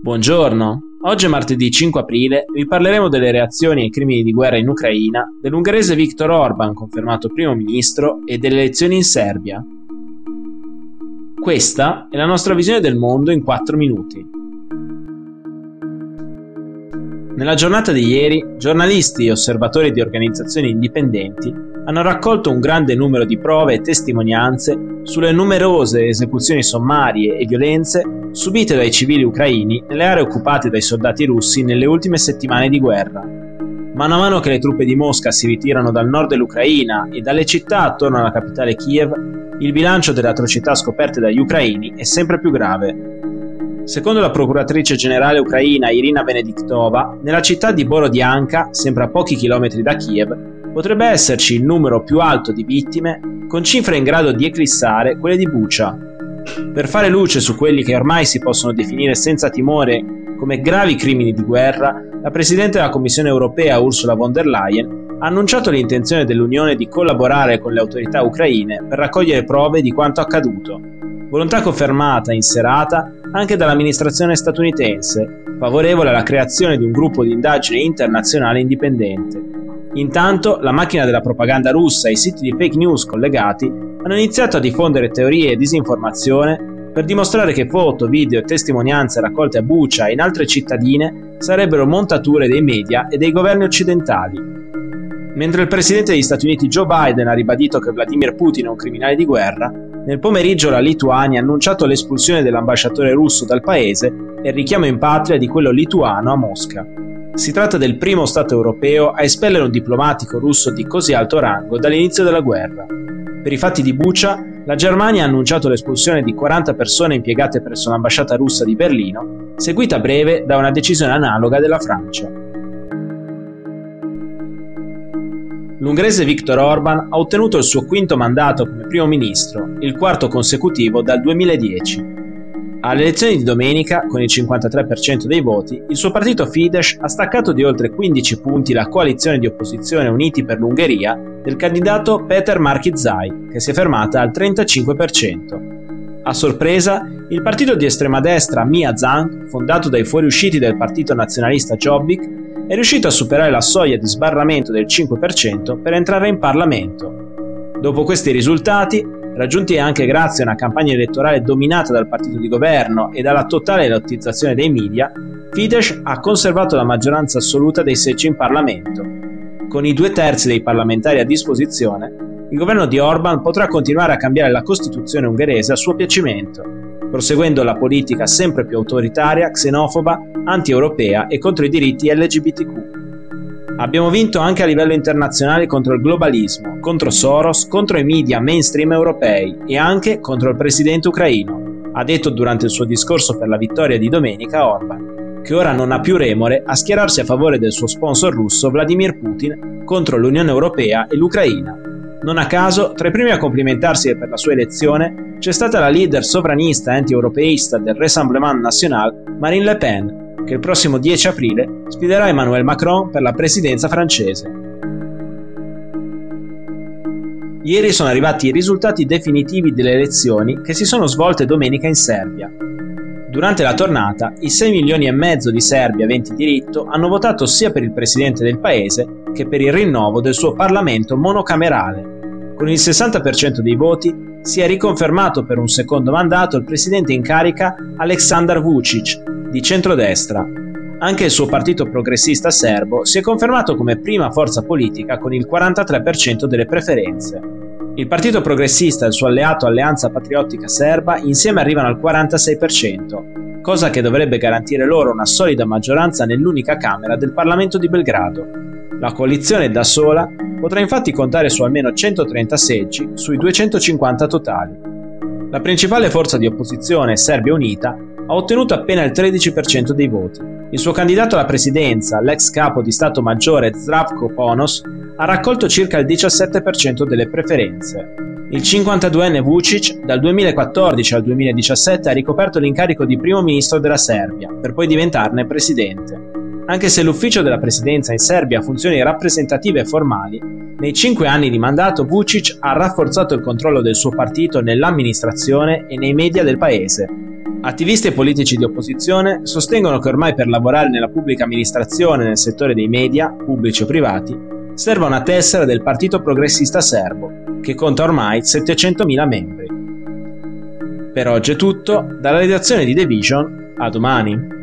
Buongiorno, oggi è martedì 5 aprile vi parleremo delle reazioni ai crimini di guerra in Ucraina, dell'ungherese Viktor Orban confermato primo ministro e delle elezioni in Serbia. Questa è la nostra visione del mondo in 4 minuti. Nella giornata di ieri, giornalisti e osservatori di organizzazioni indipendenti hanno raccolto un grande numero di prove e testimonianze sulle numerose esecuzioni sommarie e violenze subite dai civili ucraini nelle aree occupate dai soldati russi nelle ultime settimane di guerra. Mano a mano che le truppe di Mosca si ritirano dal nord dell'Ucraina e dalle città attorno alla capitale Kiev, il bilancio delle atrocità scoperte dagli ucraini è sempre più grave. Secondo la procuratrice generale ucraina Irina Benediktova, nella città di Borodianka, sempre a pochi chilometri da Kiev, potrebbe esserci il numero più alto di vittime con cifre in grado di eclissare quelle di Bucha. Per fare luce su quelli che ormai si possono definire senza timore come gravi crimini di guerra, la Presidente della Commissione europea Ursula von der Leyen ha annunciato l'intenzione dell'Unione di collaborare con le autorità ucraine per raccogliere prove di quanto accaduto. Volontà confermata in serata anche dall'amministrazione statunitense, favorevole alla creazione di un gruppo di indagine internazionale indipendente. Intanto la macchina della propaganda russa e i siti di fake news collegati hanno iniziato a diffondere teorie e disinformazione per dimostrare che foto, video e testimonianze raccolte a Bucha e in altre cittadine sarebbero montature dei media e dei governi occidentali. Mentre il presidente degli Stati Uniti Joe Biden ha ribadito che Vladimir Putin è un criminale di guerra, nel pomeriggio la Lituania ha annunciato l'espulsione dell'ambasciatore russo dal paese e il richiamo in patria di quello lituano a Mosca. Si tratta del primo Stato europeo a espellere un diplomatico russo di così alto rango dall'inizio della guerra. Per i fatti di Bucha, la Germania ha annunciato l'espulsione di 40 persone impiegate presso l'ambasciata russa di Berlino, seguita a breve da una decisione analoga della Francia. L'ungherese Viktor Orban ha ottenuto il suo quinto mandato come primo ministro, il quarto consecutivo dal 2010. Alle elezioni di domenica, con il 53% dei voti, il suo partito Fidesz ha staccato di oltre 15 punti la coalizione di opposizione Uniti per l'Ungheria del candidato Peter Markizai, che si è fermata al 35%. A sorpresa, il partito di estrema destra Mia Zang, fondato dai fuoriusciti del partito nazionalista Jobbik, è riuscito a superare la soglia di sbarramento del 5% per entrare in Parlamento. Dopo questi risultati, raggiunti anche grazie a una campagna elettorale dominata dal partito di governo e dalla totale lottizzazione dei media, Fidesz ha conservato la maggioranza assoluta dei seggi in Parlamento. Con i due terzi dei parlamentari a disposizione, il governo di Orban potrà continuare a cambiare la Costituzione ungherese a suo piacimento, proseguendo la politica sempre più autoritaria, xenofoba, anti-europea e contro i diritti LGBTQ. Abbiamo vinto anche a livello internazionale contro il globalismo, contro Soros, contro i media mainstream europei e anche contro il presidente ucraino, ha detto durante il suo discorso per la vittoria di domenica Orban, che ora non ha più remore a schierarsi a favore del suo sponsor russo Vladimir Putin contro l'Unione Europea e l'Ucraina. Non a caso, tra i primi a complimentarsi per la sua elezione c'è stata la leader sovranista anti-europeista del Rassemblement National, Marine Le Pen, che il prossimo 10 aprile sfiderà Emmanuel Macron per la presidenza francese. Ieri sono arrivati i risultati definitivi delle elezioni che si sono svolte domenica in Serbia. Durante la tornata, i 6 milioni e mezzo di serbi aventi diritto hanno votato sia per il presidente del paese che per il rinnovo del suo Parlamento monocamerale. Con il 60% dei voti si è riconfermato per un secondo mandato il presidente in carica Aleksandar Vucic, di centrodestra. Anche il suo partito progressista serbo si è confermato come prima forza politica con il 43% delle preferenze. Il partito progressista e il suo alleato Alleanza Patriottica Serba insieme arrivano al 46%, cosa che dovrebbe garantire loro una solida maggioranza nell'unica Camera del Parlamento di Belgrado. La coalizione da sola potrà infatti contare su almeno 130 seggi sui 250 totali. La principale forza di opposizione, Serbia Unita, ha ottenuto appena il 13% dei voti. Il suo candidato alla presidenza, l'ex capo di Stato Maggiore Zdravko Ponos, ha raccolto circa il 17% delle preferenze. Il 52enne Vucic dal 2014 al 2017 ha ricoperto l'incarico di primo ministro della Serbia, per poi diventarne presidente. Anche se l'ufficio della presidenza in Serbia ha funzioni rappresentative e formali, nei cinque anni di mandato Vucic ha rafforzato il controllo del suo partito nell'amministrazione e nei media del paese, Attivisti e politici di opposizione sostengono che ormai per lavorare nella pubblica amministrazione nel settore dei media, pubblici o privati, serva una tessera del Partito Progressista Serbo, che conta ormai 700.000 membri. Per oggi è tutto, dalla redazione di The Vision, a domani.